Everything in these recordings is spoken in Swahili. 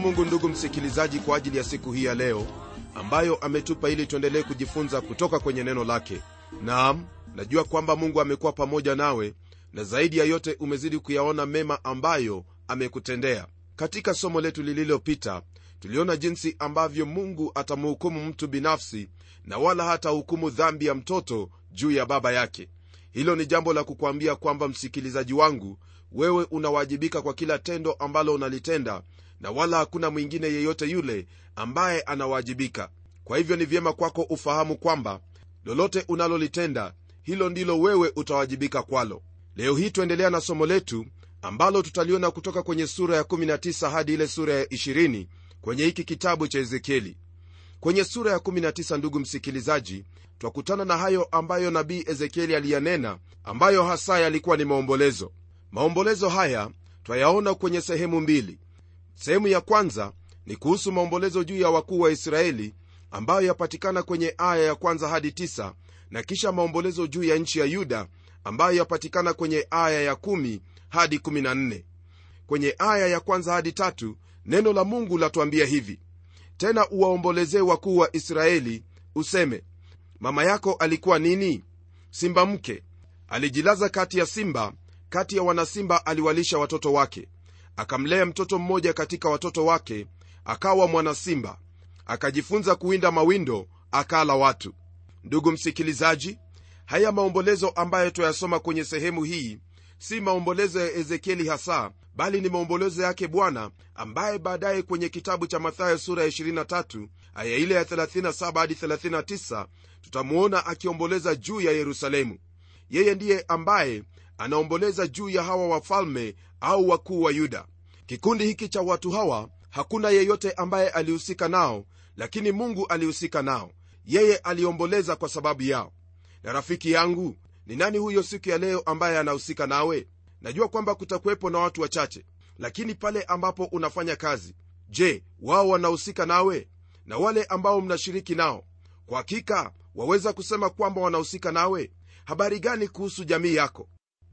mungu ndugu msikilizaji kwa ajili ya siku hii ya leo ambayo ametupa ili tuendelee kujifunza kutoka kwenye neno lake. Naam najua kwamba mungu amekuwa pamoja nawe na zaidi ya yote umezidi kuyaona mema ambayo amekutendea. Katika somo letu lililopita tuliona jinsi ambavyo mungu atamhukumu mtu binafsi na wala hatahukumu dhambi ya mtoto juu ya baba yake. Hilo ni jambo la kukwambia kwamba msikilizaji wangu wewe unawajibika kwa kila tendo ambalo unalitenda na wala hakuna mwingine yeyote yule ambaye anawajibika. Kwa hivyo ni vyema kwako ufahamu kwamba lolote unalolitenda hilo ndilo wewe utawajibika kwalo. Leo hii tuendelea na somo letu ambalo tutaliona kutoka kwenye sura ya 19 hadi ile sura ya 20 kwenye hiki kitabu cha ezekieli. Kwenye sura ya 19 ndugu msikilizaji twakutana na hayo ambayo nabii ezekieli aliyanena ambayo hasa yalikuwa ni maombolezo. Maombolezo haya twayaona kwenye sehemu mbili sehemu ya kwanza ni kuhusu maombolezo juu ya wakuu wa israeli ambayo yapatikana kwenye aya ya kwanza hadi tisa, na kisha maombolezo juu ya nchi ya yuda ambayo yapatikana kwenye aya ya kumi hadi 14 kwenye aya ya kwanza hadi tatu neno la mungu latuambia hivi tena uwaombolezee wakuu wa israeli useme mama yako alikuwa nini? Simba mke. Alijilaza kati ya simba kati ya wanasimba aliwalisha watoto wake akamlea mtoto mmoja katika watoto wake akawa mwanasimba. Akajifunza kuwinda mawindo akala watu. Ndugu msikilizaji haya maombolezo ambayo twayasoma kwenye sehemu hii si maombolezo ya ezekieli hasa bali ni maombolezo yake bwana ambaye baadaye kwenye kitabu cha mathayo sura ya 23 aya ile ya 37 hadi 39 tutamwona akiomboleza juu ya yerusalemu. Yeye ndiye ambaye anaomboleza juu ya hawa wafalme au wakuu wa yuda. Kikundi hiki cha watu hawa hakuna yeyote ambaye alihusika nao lakini mungu alihusika nao. Yeye aliomboleza kwa sababu yao. Na rafiki yangu ni nani huyo siku ya leo ambaye anahusika nawe? Najua kwamba kutakuwepo na watu wachache lakini pale ambapo unafanya kazi je wao wanahusika nawe? Na wale ambao mnashiriki nao kwa hakika waweza kusema kwamba wanahusika nawe? Habari gani kuhusu jamii yako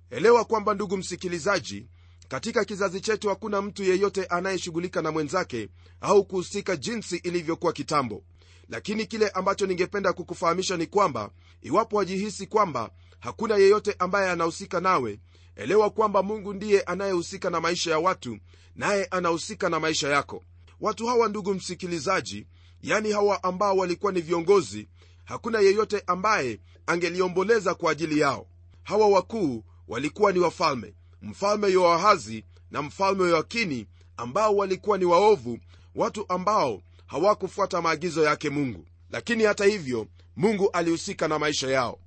elewa kwamba ndugu msikilizaji katika kizazi chetu hakuna mtu yeyote anayeshughulika na mwenzake au kuhusika jinsi ilivyokuwa kitambo. Lakini kile ambacho ningependa kukufahamisha ni kwamba iwapo wajihisi kwamba hakuna yeyote ambaye anahusika nawe elewa kwamba mungu ndiye anayehusika na maisha ya watu naye anahusika na maisha yako. Watu hawa ndugu msikilizaji yani hawa ambao walikuwa ni viongozi hakuna yeyote ambaye angeliomboleza kwa ajili yao. Hawa wakuu walikuwa ni wafalme mfalme yoahazi na mfalme yoakini ambao walikuwa ni waovu watu ambao hawakufuata maagizo yake mungu. Lakini hata hivyo mungu alihusika na maisha yao.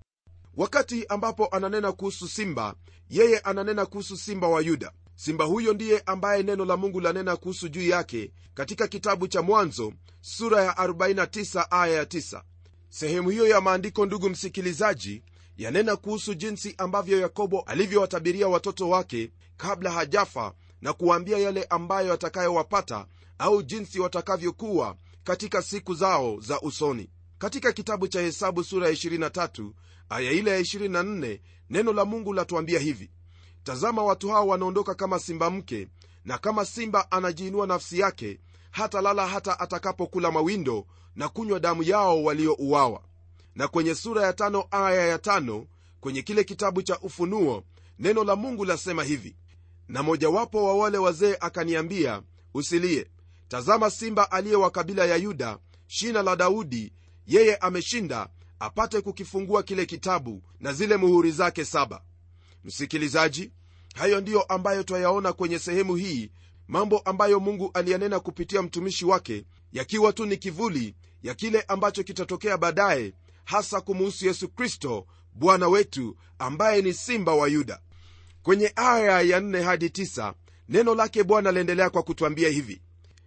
Wakati ambapo ananena kuhusu simba yeye ananena kuhusu simba wa yuda. Simba huyo ndiye ambaye neno la mungu lanena kuhusu juu yake katika kitabu cha mwanzo sura ya 49 aya ya 9 sehemu hiyo ya maandiko ndugu msikilizaji yanena kuhusu jinsi ambavyo yakobo alivyowatabiria watoto wake kabla hajafa na kuwaambia yale ambayo atakayowapata au jinsi watakavyokuwa katika siku zao za usoni. Katika kitabu cha hesabu sura ya 23 aya ile ya 24 neno la mungu latuambia hivi. Tazama watu hao wanaondoka kama simba mke na kama simba anajiinua nafsi yake hata lala hata atakapokula mawindo na kunywa damu yao waliouawa na kwenye sura ya tano aya ya tano kwenye kile kitabu cha ufunuo neno la mungu lasema hivi na mojawapo wa wale wazee akaniambia usilie. Tazama simba aliye wa kabila ya yuda shina la daudi yeye ameshinda apate kukifungua kile kitabu na zile muhuri zake saba. Msikilizaji hayo ndiyo ambayo twayaona kwenye sehemu hii mambo ambayo mungu aliyanena kupitia mtumishi wake yakiwa tu ni kivuli ya kile ambacho kitatokea baadaye hasa kumuhusu yesu kristo bwana wetu ambaye ni simba wa yuda. Kwenye aya ya 4 hadi 9 neno lake bwana aliendelea kwa kutwambia hivi.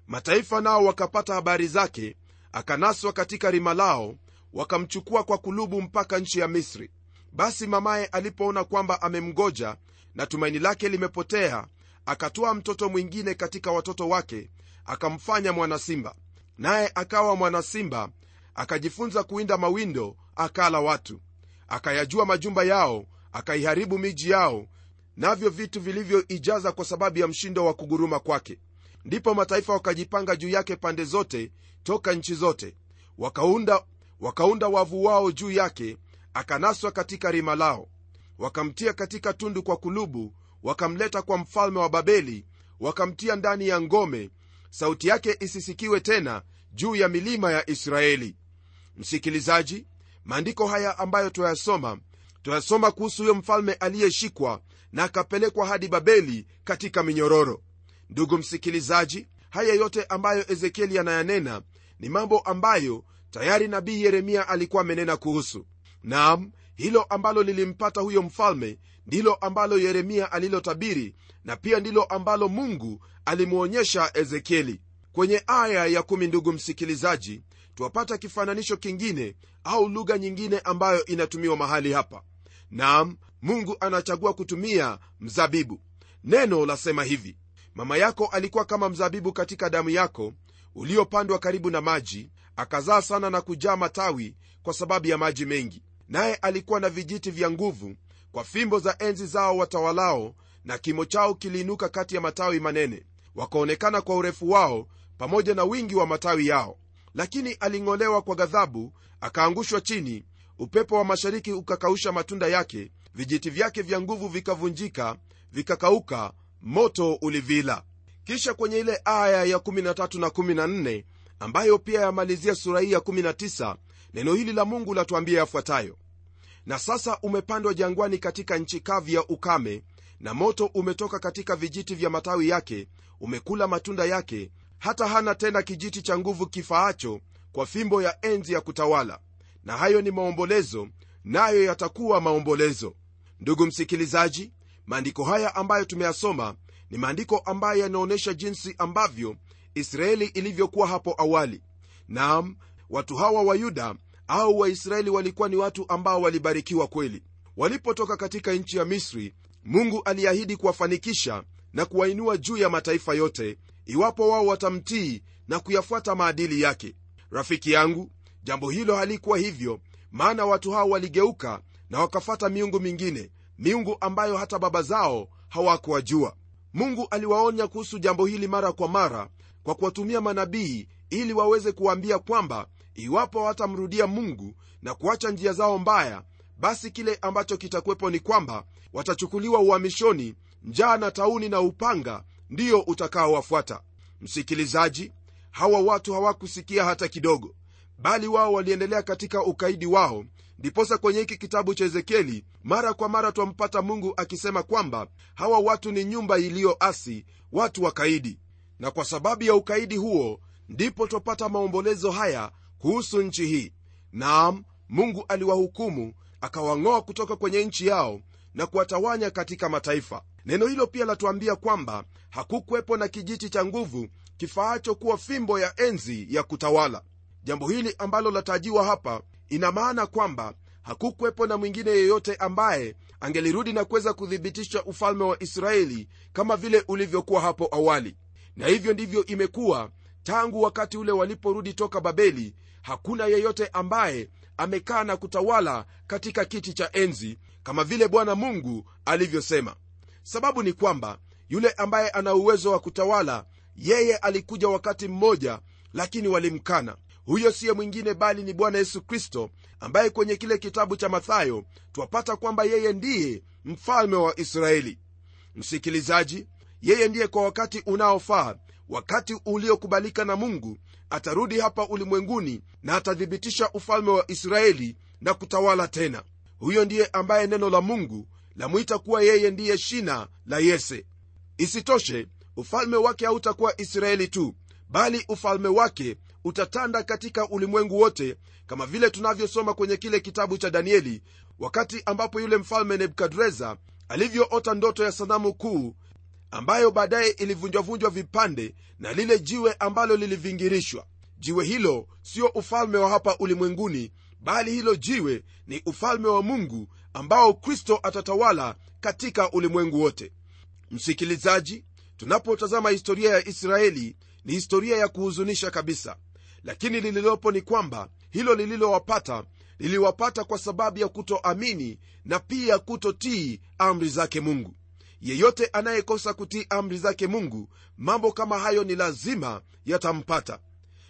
Mataifa nao wakapata habari zake akanaswa katika rima lao wakamchukua kwa kulubu mpaka nchi ya misri. Basi mamaye alipoona kwamba amemgoja na tumaini lake limepotea akatoa mtoto mwingine katika watoto wake akamfanya mwanasimba. Naye akawa mwanasimba akajifunza kuwinda mawindo akala watu. Akayajua majumba yao akaiharibu miji yao navyo vitu vilivyoijaza kwa sababu ya mshindo wa kuguruma kwake. Ndipo mataifa wakajipanga juu yake pande zote toka nchi zote. Wakaunda wakaunda wavu wao juu yake akanaswa katika rima lao. Wakamtia katika tundu kwa kulubu wakamleta kwa mfalme wa babeli wakamtia ndani ya ngome sauti yake isisikiwe tena juu ya milima ya israeli msikilizaji maandiko haya ambayo twayasoma twayasoma kuhusu huyo mfalme aliyeshikwa na akapelekwa hadi babeli katika minyororo. Ndugu msikilizaji haya yote ambayo ezekieli anayanena ni mambo ambayo tayari nabii yeremia alikuwa amenena kuhusu. Naam hilo ambalo lilimpata huyo mfalme ndilo ambalo yeremia alilotabiri na pia ndilo ambalo mungu alimwonyesha ezekieli kwenye aya ya kumi ndugu msikilizaji twapata kifananisho kingine au lugha nyingine ambayo inatumiwa mahali hapa. Naam mungu anachagua kutumia mzabibu. Neno lasema hivi mama yako alikuwa kama mzabibu katika damu yako uliopandwa karibu na maji akazaa sana na kujaa matawi kwa sababu ya maji mengi. Naye alikuwa na vijiti vya nguvu kwa fimbo za enzi zao watawalao na kimo chao kiliinuka kati ya matawi manene. Wakaonekana kwa urefu wao pamoja na wingi wa matawi yao. Lakini aling'olewa kwa ghadhabu akaangushwa chini upepo wa mashariki ukakausha matunda yake vijiti vyake vya nguvu vikavunjika vikakauka moto ulivila. Kisha kwenye ile aya ya 13 na 14 ambayo pia yamalizia sura hii ya 19 neno hili la mungu latuambia yafuatayo. Na sasa umepandwa jangwani katika nchi kavu ya ukame na moto umetoka katika vijiti vya matawi yake umekula matunda yake hata hana tena kijiti cha nguvu kifaacho kwa fimbo ya enzi ya kutawala. Na hayo ni maombolezo nayo yatakuwa maombolezo. Ndugu msikilizaji maandiko haya ambayo tumeyasoma ni maandiko ambayo yanaonyesha jinsi ambavyo israeli ilivyokuwa hapo awali. Naam watu hawa wa yuda au waisraeli walikuwa ni watu ambao walibarikiwa kweli. Walipotoka katika nchi ya misri mungu aliahidi kuwafanikisha na kuwainua juu ya mataifa yote iwapo wao watamtii na kuyafuata maadili yake. Rafiki yangu jambo hilo halikuwa hivyo maana watu hao waligeuka na wakafata miungu mingine miungu ambayo hata baba zao hawakuwajua. Mungu aliwaonya kuhusu jambo hili mara kwa mara kwa kuwatumia manabii ili waweze kuwaambia kwamba iwapo hawatamrudia mungu na kuacha njia zao mbaya basi kile ambacho kitakuwepo ni kwamba watachukuliwa uhamishoni njaa na tauni na upanga ndiyo utakaowafuata. Msikilizaji hawa watu hawakusikia hata kidogo bali wao waliendelea katika ukaidi wao. Ndiposa kwenye hiki kitabu cha ezekieli mara kwa mara twampata mungu akisema kwamba hawa watu ni nyumba iliyoasi watu wakaidi na kwa sababu ya ukaidi huo ndipo twapata maombolezo haya kuhusu nchi hii. Naam mungu aliwahukumu akawang'oa kutoka kwenye nchi yao na kuwatawanya katika mataifa neno hilo pia latuambia kwamba hakukuwepo na kijiti cha nguvu kifaacho kuwa fimbo ya enzi ya kutawala. Jambo hili ambalo latajiwa hapa ina maana kwamba hakukuwepo na mwingine yeyote ambaye angelirudi na kuweza kuthibitisha ufalme wa israeli kama vile ulivyokuwa hapo awali. Na hivyo ndivyo imekuwa tangu wakati ule waliporudi toka babeli hakuna yeyote ambaye amekaa na kutawala katika kiti cha enzi kama vile bwana mungu alivyosema sababu ni kwamba yule ambaye ana uwezo wa kutawala yeye alikuja wakati mmoja lakini walimkana. Huyo siye mwingine bali ni bwana yesu kristo ambaye kwenye kile kitabu cha mathayo twapata kwamba yeye ndiye mfalme wa israeli. Msikilizaji yeye ndiye kwa wakati unaofaa wakati uliokubalika na mungu atarudi hapa ulimwenguni na atathibitisha ufalme wa israeli na kutawala tena. Huyo ndiye ambaye neno la mungu lamwita kuwa yeye ndiye shina la yese. Isitoshe ufalme wake hautakuwa israeli tu bali ufalme wake utatanda katika ulimwengu wote kama vile tunavyosoma kwenye kile kitabu cha danieli wakati ambapo yule mfalme nebukadreza alivyoota ndoto ya sanamu kuu ambayo baadaye ilivunjwavunjwa vipande na lile jiwe ambalo lilivingirishwa. Jiwe hilo sio ufalme wa hapa ulimwenguni bali hilo jiwe ni ufalme wa mungu ambao kristo atatawala katika ulimwengu wote. Msikilizaji tunapotazama historia ya israeli ni historia ya kuhuzunisha kabisa. Lakini lililopo ni kwamba hilo lililowapata liliwapata kwa sababu ya kutoamini na pia kutotii amri zake mungu. Yeyote anayekosa kutii amri zake mungu mambo kama hayo ni lazima yatampata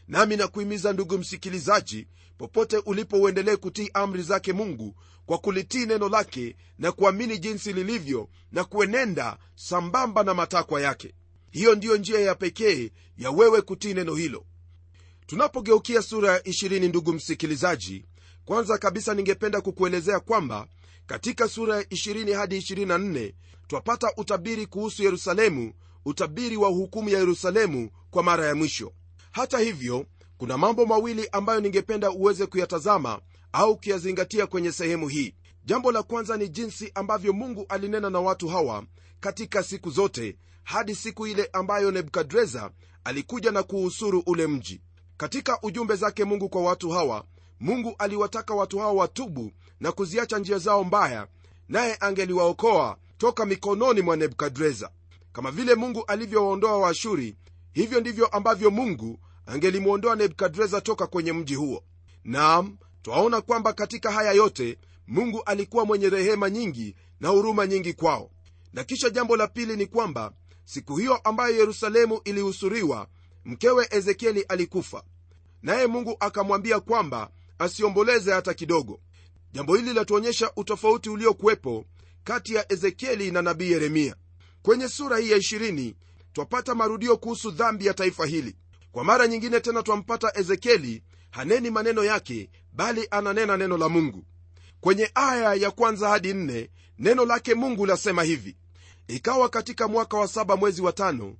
nami nakuhimiza ndugu msikilizaji popote ulipo uendelee kutii amri zake mungu kwa kulitii neno lake na kuamini jinsi lilivyo na kuenenda sambamba na matakwa yake. Hiyo ndiyo njia ya pekee ya wewe kutii neno hilo. Tunapogeukia sura ya 20 ndugu msikilizaji kwanza kabisa ningependa kukuelezea kwamba katika sura ya 20 hadi 24 twapata utabiri kuhusu yerusalemu utabiri wa hukumu ya yerusalemu kwa mara ya mwisho hata hivyo kuna mambo mawili ambayo ningependa uweze kuyatazama au kuyazingatia kwenye sehemu hii. Jambo la kwanza ni jinsi ambavyo mungu alinena na watu hawa katika siku zote hadi siku ile ambayo nebukadreza alikuja na kuusuru ule mji. Katika ujumbe zake mungu kwa watu hawa mungu aliwataka watu hawa watubu na kuziacha njia zao mbaya naye angeliwaokoa toka mikononi mwa nebukadreza. Kama vile mungu alivyowaondoa waashuri hivyo ndivyo ambavyo mungu angelimwondoa nebukadreza toka kwenye mji huo. Naam twaona kwamba katika haya yote mungu alikuwa mwenye rehema nyingi na huruma nyingi kwao. Na kisha jambo la pili ni kwamba siku hiyo ambayo yerusalemu ilihusuriwa mkewe ezekieli alikufa. Naye mungu akamwambia kwamba asiomboleze hata kidogo. Jambo hili latuonyesha utofauti uliokuwepo kati ya ezekieli na nabii yeremia. Kwenye sura hii ya 20 twapata marudio kuhusu dhambi ya taifa hili. Kwa mara nyingine tena twampata ezekieli haneni maneno yake bali ananena neno la mungu. Kwenye aya ya kwanza hadi nne neno lake mungu lasema hivi ikawa katika mwaka wa saba mwezi wa tano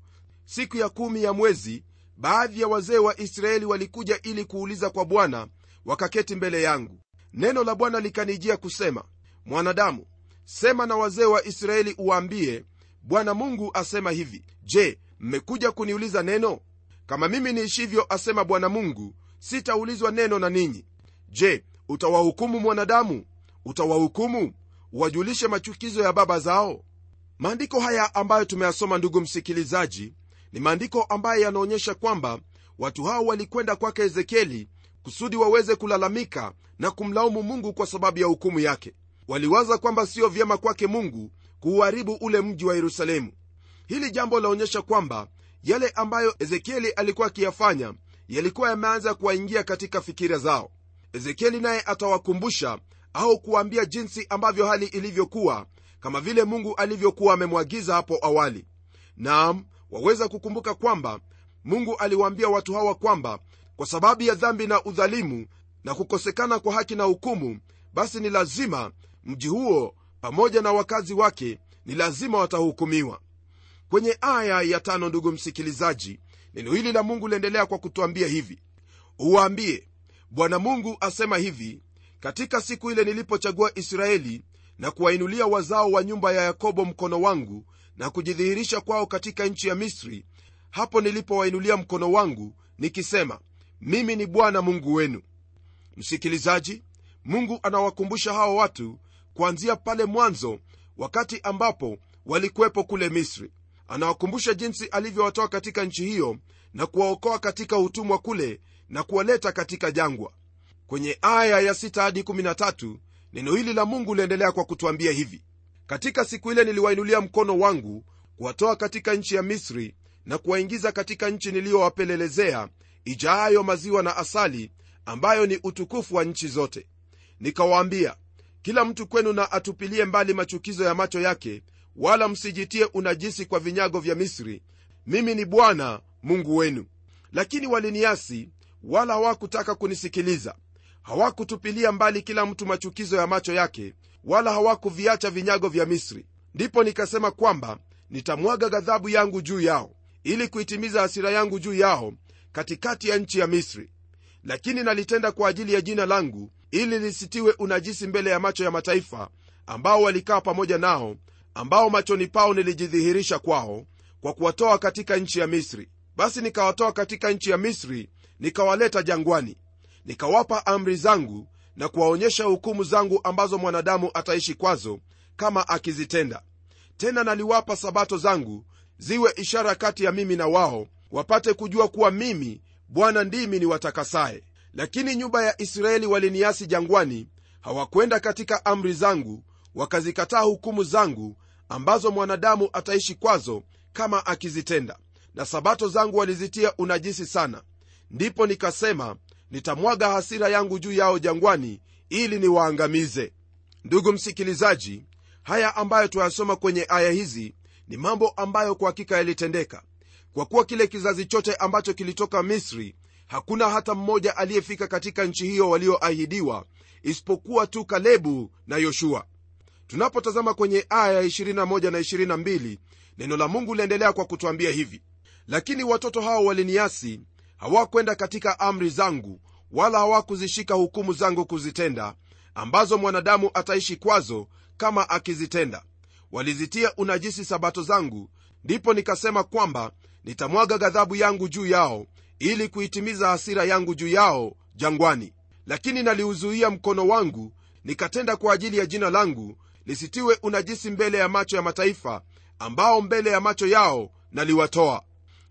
siku ya kumi ya mwezi baadhi ya wazee wa israeli walikuja ili kuuliza kwa bwana wakaketi mbele yangu. Neno la bwana likanijia kusema mwanadamu sema na wazee wa israeli uwaambie bwana mungu asema hivi je mmekuja kuniuliza neno? Kama mimi niishivyo asema bwana mungu sitaulizwa neno na ninyi. Je utawahukumu mwanadamu? Utawahukumu? Wajulishe machukizo ya baba zao? Maandiko haya ambayo tumeyasoma ndugu msikilizaji ni maandiko ambayo yanaonyesha kwamba watu hao walikwenda kwake ezekieli kusudi waweze kulalamika na kumlaumu mungu kwa sababu ya hukumu yake. Waliwaza kwamba sio vyema kwake mungu kuuharibu ule mji wa yerusalemu. Hili jambo laonyesha kwamba yale ambayo ezekieli alikuwa akiyafanya yalikuwa yameanza kuwaingia katika fikira zao. Ezekieli naye atawakumbusha au kuwaambia jinsi ambavyo hali ilivyokuwa kama vile mungu alivyokuwa amemwagiza hapo awali. Naam waweza kukumbuka kwamba mungu aliwaambia watu hawa kwamba kwa sababu ya dhambi na udhalimu na kukosekana kwa haki na hukumu basi ni lazima mji huo pamoja na wakazi wake ni lazima watahukumiwa. Kwenye aya ya tano ndugu msikilizaji neno hili la mungu liendelea kwa kutwambia hivi. Uwaambie bwana mungu asema hivi katika siku ile nilipochagua israeli na kuwainulia wazao wa nyumba ya yakobo mkono wangu na kujidhihirisha kwao katika nchi ya misri hapo nilipowainulia mkono wangu nikisema mimi ni bwana mungu wenu. Msikilizaji mungu anawakumbusha hawa watu kuanzia pale mwanzo wakati ambapo walikuwepo kule misri. Anawakumbusha jinsi alivyowatoa katika nchi hiyo na kuwaokoa katika utumwa kule na kuwaleta katika jangwa. Kwenye aya ya 6 hadi 13 neno hili la mungu liendelea kwa kutwambia hivi. Katika siku ile niliwainulia mkono wangu kuwatoa katika nchi ya misri na kuwaingiza katika nchi niliyowapelelezea ijaayo maziwa na asali ambayo ni utukufu wa nchi zote. Nikawaambia kila mtu kwenu na atupilie mbali machukizo ya macho yake wala msijitie unajisi kwa vinyago vya misri. Mimi ni bwana mungu wenu. Lakini waliniasi wala hawakutaka kunisikiliza. Hawakutupilia mbali kila mtu machukizo ya macho yake wala hawakuviacha vinyago vya misri. Ndipo nikasema kwamba nitamwaga ghadhabu yangu juu yao ili kuitimiza hasira yangu juu yao katikati ya nchi ya misri. Lakini nalitenda kwa ajili ya jina langu ili lisitiwe unajisi mbele ya macho ya mataifa ambao walikaa pamoja nao ambao machoni pao nilijidhihirisha kwao kwa kuwatoa katika nchi ya misri. Basi nikawatoa katika nchi ya misri nikawaleta jangwani. Nikawapa amri zangu na kuwaonyesha hukumu zangu ambazo mwanadamu ataishi kwazo kama akizitenda. Tena naliwapa sabato zangu ziwe ishara kati ya mimi na wao wapate kujua kuwa mimi bwana ndimi ni watakasaye lakini nyumba ya israeli waliniasi jangwani hawakwenda katika amri zangu wakazikataa hukumu zangu ambazo mwanadamu ataishi kwazo kama akizitenda. Na sabato zangu walizitia unajisi sana. Ndipo nikasema nitamwaga hasira yangu juu yao jangwani ili niwaangamize. Ndugu msikilizaji haya ambayo tuyasoma kwenye aya hizi ni mambo ambayo kwa hakika yalitendeka. Kwa kuwa kile kizazi chote ambacho kilitoka misri hakuna hata mmoja aliyefika katika nchi hiyo walioahidiwa isipokuwa tu kalebu na yoshua. Tunapotazama kwenye aya ya 21 na 22 neno la mungu liendelea kwa kutwambia hivi. Lakini watoto hao waliniasi hawakwenda katika amri zangu wala hawakuzishika hukumu zangu kuzitenda ambazo mwanadamu ataishi kwazo kama akizitenda. Walizitia unajisi sabato zangu ndipo nikasema kwamba nitamwaga ghadhabu yangu juu yao ili kuitimiza hasira yangu juu yao jangwani. Lakini naliuzuia mkono wangu nikatenda kwa ajili ya jina langu lisitiwe unajisi mbele ya macho ya mataifa ambao mbele ya macho yao naliwatoa.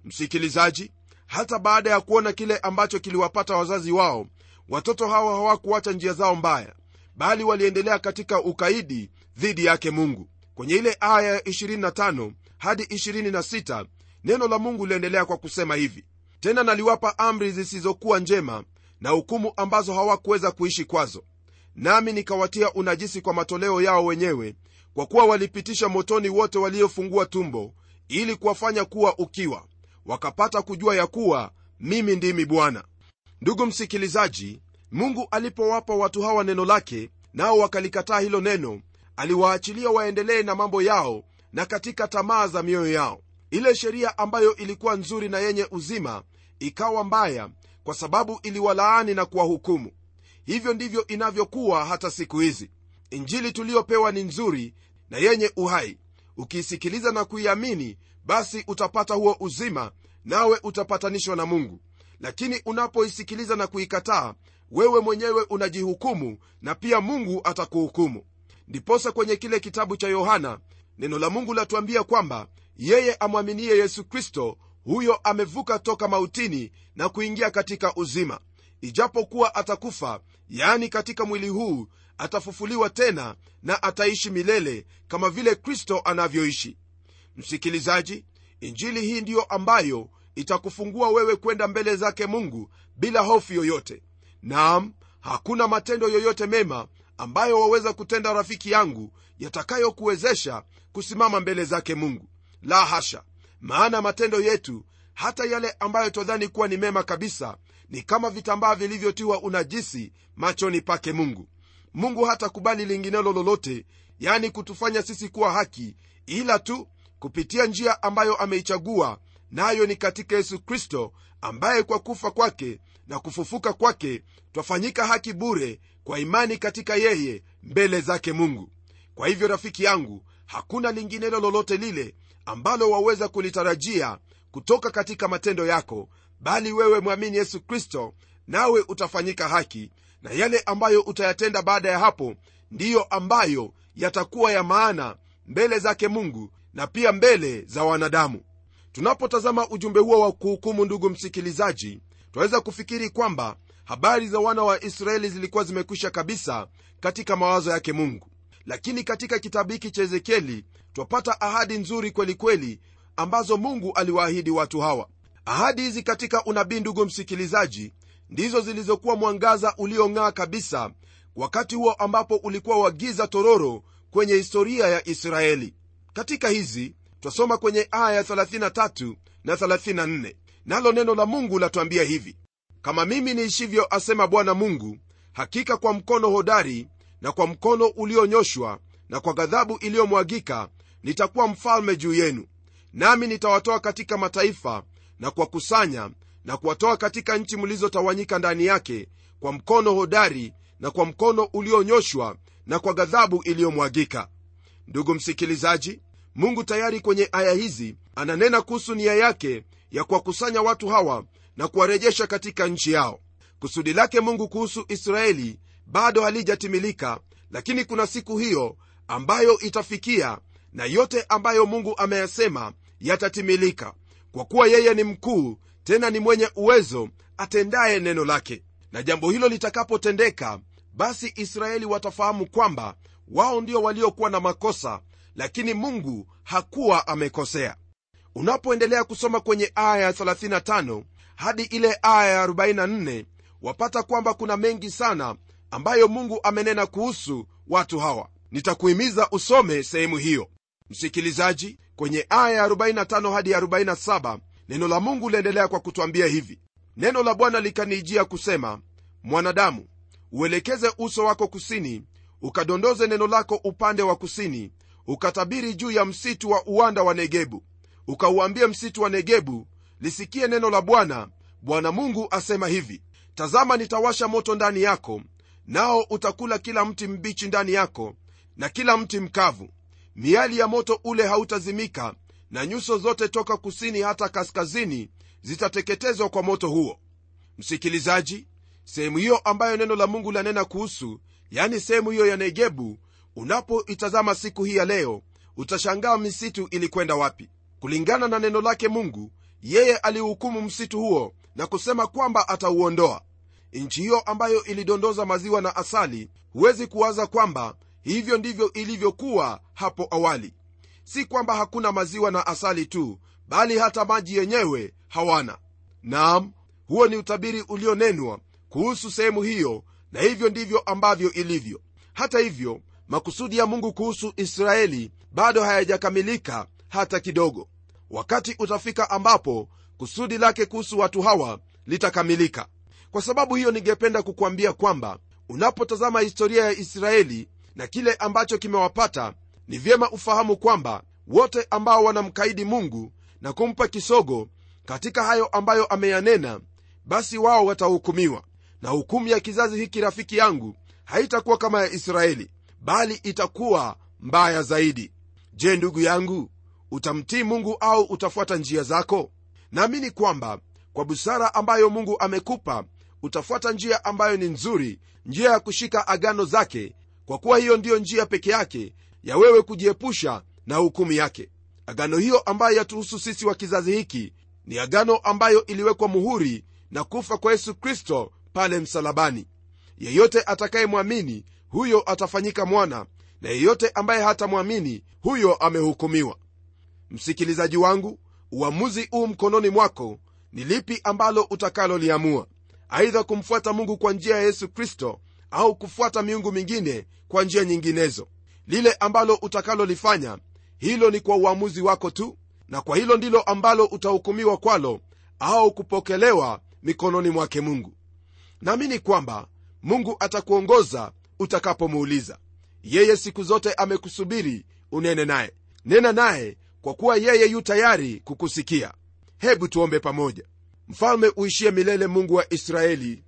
Msikilizaji hata baada ya kuona kile ambacho kiliwapata wazazi wao watoto hawa hawakuacha njia zao mbaya bali waliendelea katika ukaidi dhidi yake mungu. Kwenye ile aya ya 25 hadi 26 neno la mungu liendelea kwa kusema hivi tena naliwapa amri zisizokuwa njema na hukumu ambazo hawakuweza kuishi kwazo. Nami nikawatia unajisi kwa matoleo yao wenyewe kwa kuwa walipitisha motoni wote waliofungua tumbo ili kuwafanya kuwa ukiwa. Wakapata kujua ya kuwa mimi ndimi bwana. Ndugu msikilizaji mungu alipowapa watu hawa neno lake nao wakalikataa hilo neno aliwaachilia waendelee na mambo yao na katika tamaa za mioyo yao. Ile sheria ambayo ilikuwa nzuri na yenye uzima ikawa mbaya kwa sababu iliwalaani na kuwahukumu. Hivyo ndivyo inavyokuwa hata siku hizi. Injili tuliyopewa ni nzuri na yenye uhai. Ukiisikiliza na kuiamini basi utapata huo uzima nawe utapatanishwa na mungu. Lakini unapoisikiliza na kuikataa wewe mwenyewe unajihukumu na pia mungu atakuhukumu. Ndiposa kwenye kile kitabu cha yohana neno la mungu latuambia kwamba yeye amwaminie yesu kristo huyo amevuka toka mautini na kuingia katika uzima. Ijapokuwa atakufa yaani katika mwili huu atafufuliwa tena na ataishi milele kama vile kristo anavyoishi. Msikilizaji injili hii ndiyo ambayo itakufungua wewe kwenda mbele zake mungu bila hofu yoyote. Naam hakuna matendo yoyote mema ambayo waweza kutenda rafiki yangu yatakayokuwezesha kusimama mbele zake mungu. La hasha maana matendo yetu hata yale ambayo twadhani kuwa ni mema kabisa ni kama vitambaa vilivyotiwa unajisi machoni pake mungu. Mungu hatakubali linginelo lolote yani kutufanya sisi kuwa haki ila tu kupitia njia ambayo ameichagua nayo na ni katika yesu kristo ambaye kwa kufa kwake na kufufuka kwake twafanyika haki bure kwa imani katika yeye mbele zake mungu. Kwa hivyo rafiki yangu hakuna linginelo lolote lile ambalo waweza kulitarajia kutoka katika matendo yako bali wewe mwamini yesu kristo nawe utafanyika haki na yale ambayo utayatenda baada ya hapo ndiyo ambayo yatakuwa ya maana mbele zake mungu na pia mbele za wanadamu. Tunapotazama ujumbe huo wa kuhukumu ndugu msikilizaji twaweza kufikiri kwamba habari za wana wa israeli zilikuwa zimekwisha kabisa katika mawazo yake mungu lakini katika kitabu hiki cha ezekieli twapata ahadi nzuri kwelikweli kweli, ambazo mungu aliwaahidi watu hawa. Ahadi hizi katika unabii ndugu msikilizaji ndizo zilizokuwa mwangaza uliong'aa kabisa wakati huo ambapo ulikuwa wagiza tororo kwenye historia ya israeli. Katika hizi twasoma kwenye aya 33 na 34 nalo neno la mungu latwambia hivi kama mimi niishivyo asema bwana mungu hakika kwa mkono hodari na kwa mkono ulionyoshwa na kwa ghadhabu iliyomwagika nitakuwa mfalme juu yenu. Nami nitawatoa katika mataifa na kuwakusanya na kuwatoa katika nchi mlizotawanyika ndani yake kwa mkono hodari na kwa mkono ulionyoshwa na kwa ghadhabu iliyomwagika. Ndugu msikilizaji mungu tayari kwenye aya hizi ananena kuhusu nia yake ya kuwakusanya watu hawa na kuwarejesha katika nchi yao. Kusudi lake mungu kuhusu israeli bado halijatimilika lakini kuna siku hiyo ambayo itafikia na yote ambayo mungu ameyasema yatatimilika kwa kuwa yeye ni mkuu tena ni mwenye uwezo atendaye neno lake. Na jambo hilo litakapotendeka basi israeli watafahamu kwamba wao ndio waliokuwa na makosa lakini mungu hakuwa amekosea. Unapoendelea kusoma kwenye aya ya 35 hadi ile aya ya 44 wapata kwamba kuna mengi sana ambayo mungu amenena kuhusu watu hawa. Nitakuhimiza usome sehemu hiyo. Msikilizaji kwenye aya 45 hadi 47 neno la mungu liendelea kwa kutwambia hivi. Neno la bwana likanijia kusema mwanadamu uelekeze uso wako kusini ukadondoze neno lako upande wa kusini ukatabiri juu ya msitu wa uwanda wa negebu. Ukauambie msitu wa negebu lisikie neno la bwana bwana mungu asema hivi. Tazama nitawasha moto ndani yako nao utakula kila mti mbichi ndani yako na kila mti mkavu. Miali ya moto ule hautazimika na nyuso zote toka kusini hata kaskazini zitateketezwa kwa moto huo. Msikilizaji sehemu hiyo ambayo neno la mungu lanena kuhusu yani sehemu hiyo ya negebu unapoitazama siku hii ya leo utashangaa misitu ilikwenda wapi. Kulingana na neno lake mungu yeye alihukumu msitu huo na kusema kwamba atauondoa nchi hiyo ambayo ilidondoza maziwa na asali huwezi kuwaza kwamba hivyo ndivyo ilivyokuwa hapo awali. Si kwamba hakuna maziwa na asali tu bali hata maji yenyewe hawana. Naam huo ni utabiri ulionenwa kuhusu sehemu hiyo na hivyo ndivyo ambavyo ilivyo. Hata hivyo makusudi ya mungu kuhusu israeli bado hayajakamilika hata kidogo. Wakati utafika ambapo kusudi lake kuhusu watu hawa litakamilika kwa sababu hiyo ningependa kukwambia kwamba unapotazama historia ya israeli na kile ambacho kimewapata ni vyema ufahamu kwamba wote ambao wanamkaidi mungu na kumpa kisogo katika hayo ambayo ameyanena basi wao watahukumiwa. Na hukumu ya kizazi hiki rafiki yangu haitakuwa kama ya israeli bali itakuwa mbaya zaidi. Je ndugu yangu utamtii mungu au utafuata njia zako? Naamini kwamba kwa busara ambayo mungu amekupa utafuata njia ambayo ni nzuri njia ya kushika agano zake kwa kuwa hiyo ndiyo njia peke yake ya wewe kujiepusha na hukumu yake. Agano hiyo ambayo yatuhusu sisi wa kizazi hiki ni agano ambayo iliwekwa muhuri na kufa kwa yesu kristo pale msalabani. Yeyote atakayemwamini huyo atafanyika mwana na yeyote ambaye hatamwamini huyo amehukumiwa. Msikilizaji wangu uamuzi huu mkononi mwako ni lipi ambalo utakaloliamua aidha kumfuata mungu kwa njia ya yesu kristo au kufuata miungu mingine kwa njia nyinginezo. Lile ambalo utakalolifanya hilo ni kwa uamuzi wako tu na kwa hilo ndilo ambalo utahukumiwa kwalo au kupokelewa mikononi mwake mungu. Naamini kwamba mungu atakuongoza utakapomuuliza. Yeye siku zote amekusubiri unene naye. Nena naye kwa kuwa yeye yu tayari kukusikia. Hebu tuombe pamoja mfalme uishie milele mungu wa israeli.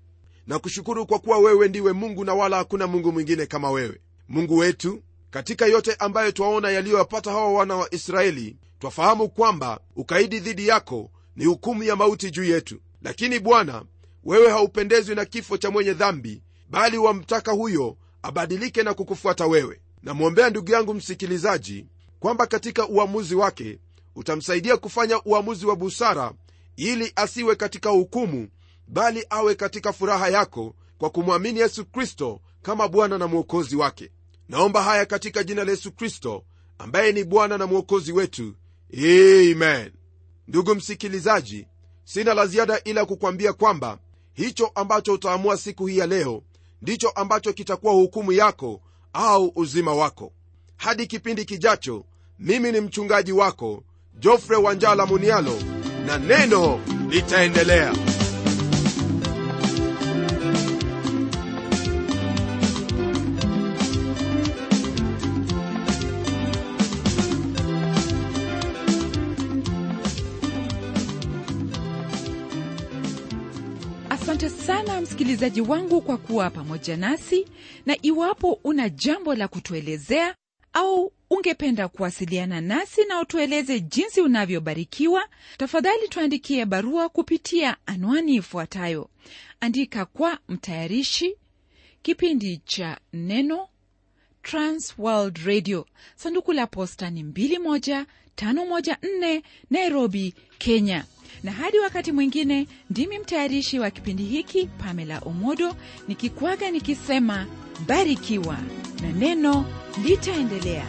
Na kushukuru kwa kuwa wewe ndiwe mungu na wala hakuna mungu mwingine kama wewe. Mungu wetu katika yote ambayo twaona yaliyoyapata hawa wana wa israeli twafahamu kwamba ukaidi dhidi yako ni hukumu ya mauti juu yetu. Lakini bwana wewe haupendezwi na kifo cha mwenye dhambi bali wamtaka huyo abadilike na kukufuata wewe. Namwombea ndugu yangu msikilizaji kwamba katika uamuzi wake utamsaidia kufanya uamuzi wa busara ili asiwe katika hukumu bali awe katika furaha yako kwa kumwamini yesu kristo kama bwana na mwokozi wake. Naomba haya katika jina la yesu kristo ambaye ni bwana na mwokozi wetu. Amen. Ndugu msikilizaji sina la ziada ila kukwambia kwamba hicho ambacho utaamua siku hii ya leo ndicho ambacho kitakuwa hukumu yako au uzima wako. Hadi kipindi kijacho mimi ni mchungaji wako jofre wanjala munialo na neno litaendelea. Asante sana msikilizaji wangu kwa kuwa pamoja nasi na iwapo una jambo la kutuelezea au ungependa kuwasiliana nasi na utueleze jinsi unavyobarikiwa? Tafadhali tuandikie barua kupitia anwani ifuatayo. Andika kwa mtayarishi kipindi cha neno transworld radio. Sanduku la posta ni 21514 nairobi kenya. Na hadi wakati mwingine ndimi mtayarishi wa kipindi hiki pamela omodo nikikwaga nikisema barikiwa na neno litaendelea.